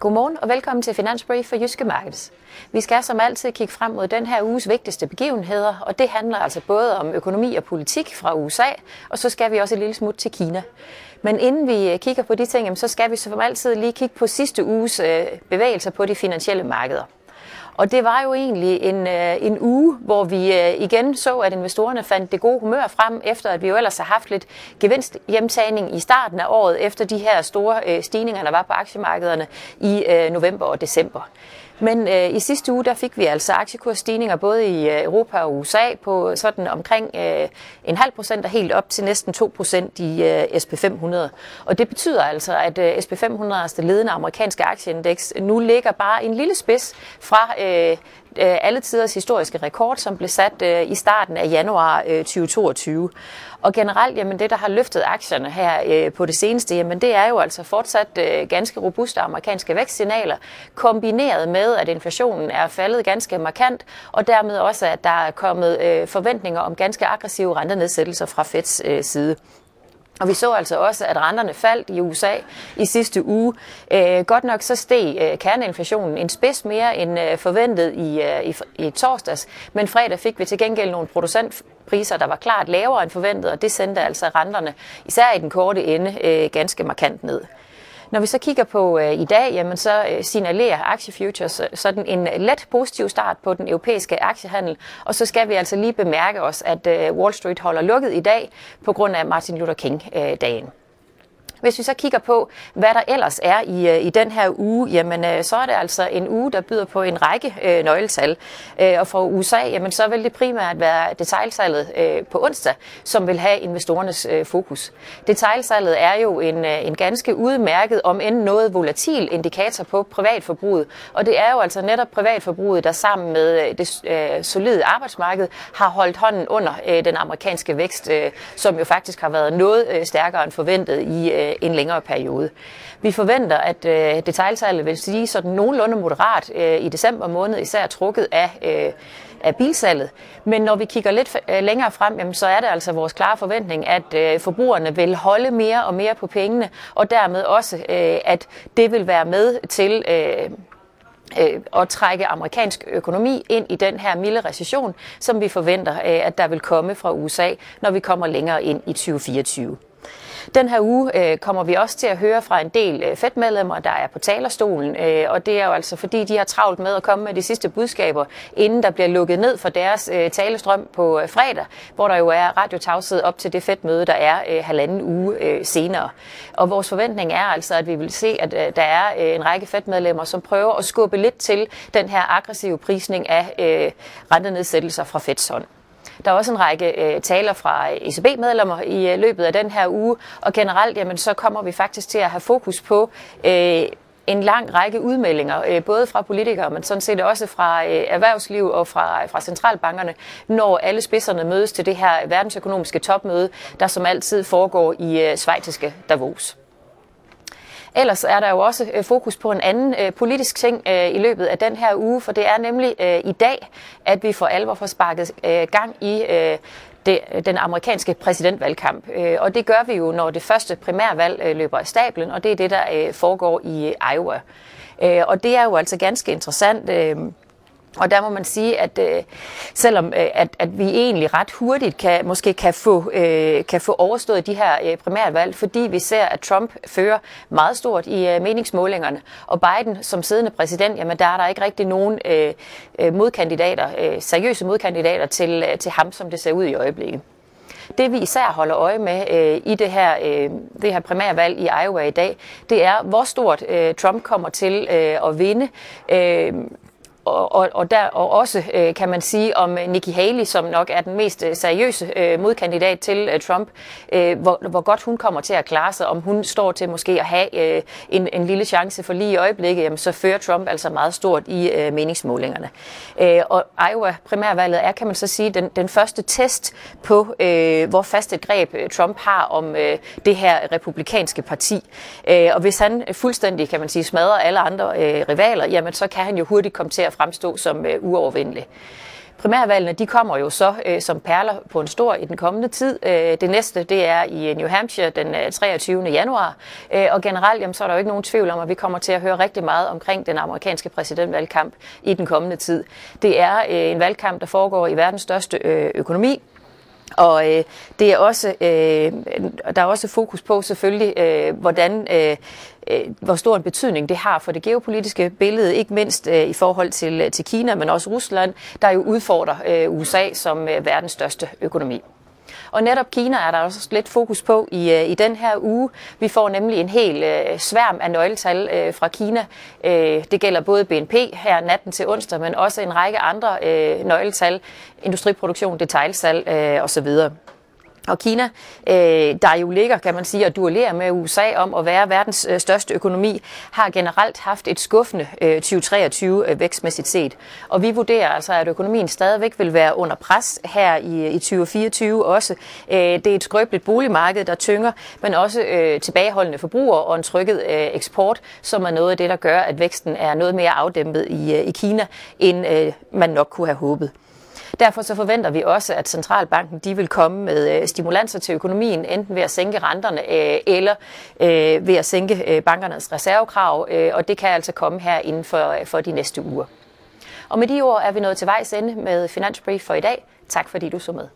Godmorgen og velkommen til Finansbrief for Jyske Markets. Vi skal som altid kigge frem mod den her uges vigtigste begivenheder, og det handler altså både om økonomi og politik fra USA, og så skal vi også et lille smut til Kina. Men inden vi øh, kigger på de ting, så skal vi som altid lige kigge på sidste uges øh, bevægelser på de finansielle markeder. Og det var jo egentlig en, øh, en uge, hvor vi øh, igen så, at investorerne fandt det gode humør frem, efter at vi jo ellers har haft lidt gevinsthjemtagning i starten af året, efter de her store øh, stigninger, der var på aktiemarkederne i øh, november og december. Men øh, i sidste uge, der fik vi altså aktiekursstigninger både i øh, Europa og USA på sådan omkring øh, en halv procent og helt op til næsten 2 procent i øh, SP500. Og det betyder altså, at øh, SP500, altså det ledende amerikanske aktieindeks, nu ligger bare en lille spids fra øh, Øh, øh, alle tiders historiske rekord, som blev sat øh, i starten af januar øh, 2022. Og generelt, jamen det, der har løftet aktierne her øh, på det seneste, jamen det er jo altså fortsat øh, ganske robuste amerikanske vækstsignaler, kombineret med, at inflationen er faldet ganske markant, og dermed også, at der er kommet øh, forventninger om ganske aggressive rentenedsættelser fra Feds øh, side. Og vi så altså også, at renterne faldt i USA i sidste uge. Øh, godt nok så steg øh, kerneinflationen en spids mere end øh, forventet i, øh, i, i torsdags, men fredag fik vi til gengæld nogle producentpriser, der var klart lavere end forventet, og det sendte altså renterne, især i den korte ende, øh, ganske markant ned. Når vi så kigger på øh, i dag, jamen så øh, signalerer aktiefutures sådan en øh, let positiv start på den europæiske aktiehandel. Og så skal vi altså lige bemærke os, at øh, Wall Street holder lukket i dag på grund af Martin Luther King-dagen. Øh, hvis vi så kigger på, hvad der ellers er i, øh, i den her uge, jamen øh, så er det altså en uge, der byder på en række øh, nøgletal. Øh, og for USA, jamen så vil det primært være detaljsalget øh, på onsdag, som vil have investorernes øh, fokus. Detaljsalget er jo en, øh, en ganske udmærket, om end noget volatil indikator på privatforbruget. Og det er jo altså netop privatforbruget, der sammen med øh, det øh, solide arbejdsmarked har holdt hånden under øh, den amerikanske vækst, øh, som jo faktisk har været noget øh, stærkere end forventet i øh, Øh, en længere periode. Vi forventer, at øh, detaljsalget vil sige sådan nogenlunde moderat øh, i december måned, især trukket af, øh, af bilsalget. Men når vi kigger lidt øh, længere frem, jamen, så er det altså vores klare forventning, at øh, forbrugerne vil holde mere og mere på pengene, og dermed også, øh, at det vil være med til... Øh, øh at trække amerikansk økonomi ind i den her milde recession, som vi forventer, øh, at der vil komme fra USA, når vi kommer længere ind i 2024. Den her uge øh, kommer vi også til at høre fra en del øh, Fed-medlemmer, der er på talerstolen, øh, og det er jo altså fordi, de har travlt med at komme med de sidste budskaber, inden der bliver lukket ned for deres øh, talestrøm på øh, fredag, hvor der jo er radiotavshed op til det Fed-møde, der er øh, halvanden uge øh, senere. Og vores forventning er altså, at vi vil se, at øh, der er øh, en række Fed-medlemmer, som prøver at skubbe lidt til den her aggressive prisning af øh, rentenedsættelser fra Feds hånd. Der er også en række øh, taler fra ECB-medlemmer i øh, løbet af den her uge, og generelt jamen, så kommer vi faktisk til at have fokus på øh, en lang række udmeldinger, øh, både fra politikere, men sådan set også fra øh, erhvervsliv og fra, fra centralbankerne, når alle spidserne mødes til det her verdensøkonomiske topmøde, der som altid foregår i øh, svejtiske Davos. Ellers er der jo også øh, fokus på en anden øh, politisk ting øh, i løbet af den her uge, for det er nemlig øh, i dag, at vi for alvor får sparket øh, gang i øh, det, den amerikanske præsidentvalgkamp. Og det gør vi jo, når det første primærvalg løber af stablen, og det er det, der foregår i Iowa. Og det er jo altså ganske interessant. Og der må man sige, at øh, selvom øh, at, at vi egentlig ret hurtigt kan, måske kan få, øh, kan få overstået de her øh, primærvalg, fordi vi ser, at Trump fører meget stort i øh, meningsmålingerne, og Biden som siddende præsident, jamen der er der ikke rigtig nogen øh, øh modkandidater, øh, seriøse modkandidater til, øh, til ham, som det ser ud i øjeblikket. Det vi især holder øje med øh, i det her, øh, det her primærvalg i Iowa i dag, det er, hvor stort øh, Trump kommer til øh, at vinde. Øh, og, og, og, der, og også øh, kan man sige om Nikki Haley, som nok er den mest øh, seriøse øh, modkandidat til øh, Trump, øh, hvor, hvor godt hun kommer til at klare sig, om hun står til måske at have øh, en, en lille chance for lige i øjeblikket, jamen, så fører Trump altså meget stort i øh, meningsmålingerne. Øh, og Iowa primærvalget er, kan man så sige, den, den første test på, øh, hvor fast et greb øh, Trump har om øh, det her republikanske parti. Øh, og hvis han fuldstændig, kan man sige, smadrer alle andre øh, rivaler, jamen så kan han jo hurtigt komme til at fremstå som øh, uovervindelig. Primærvalgene de kommer jo så øh, som perler på en stor i den kommende tid. Øh, det næste det er i øh, New Hampshire den øh, 23. Januar. Øh, og generelt jamen, så er der jo ikke nogen tvivl om, at vi kommer til at høre rigtig meget omkring den amerikanske præsidentvalgkamp i den kommende tid. Det er øh, en valgkamp, der foregår i verdens største øh, økonomi. Og øh, det er også, øh, der er også fokus på selvfølgelig, øh, hvordan, øh, øh, hvor stor en betydning det har for det geopolitiske billede, ikke mindst øh, i forhold til, øh, til Kina, men også Rusland, der jo udfordrer øh, USA som øh, verdens største økonomi. Og netop Kina er der også lidt fokus på i, øh, i den her uge. Vi får nemlig en hel øh, sværm af nøgletal øh, fra Kina. Øh, det gælder både BNP her natten til onsdag, men også en række andre øh, nøgletal, industriproduktion, detailsalg øh, osv. Og Kina, øh, der jo ligger, kan man sige, og duellerer med USA om at være verdens øh, største økonomi, har generelt haft et skuffende øh, 2023 øh, vækstmæssigt set. Og vi vurderer altså, at økonomien stadigvæk vil være under pres her i, i 2024 også. Øh, det er et skrøbeligt boligmarked, der tynger, men også øh, tilbageholdende forbrugere og en trykket øh, eksport, som er noget af det, der gør, at væksten er noget mere afdæmpet i, øh, i Kina, end øh, man nok kunne have håbet. Derfor så forventer vi også, at centralbanken de vil komme med øh, stimulanser til økonomien, enten ved at sænke renterne øh, eller øh, ved at sænke bankernes reservekrav, og det kan altså komme her inden for, for de næste uger. Og med de ord er vi nået til vejs ende med Finansbrief for i dag. Tak fordi du så med.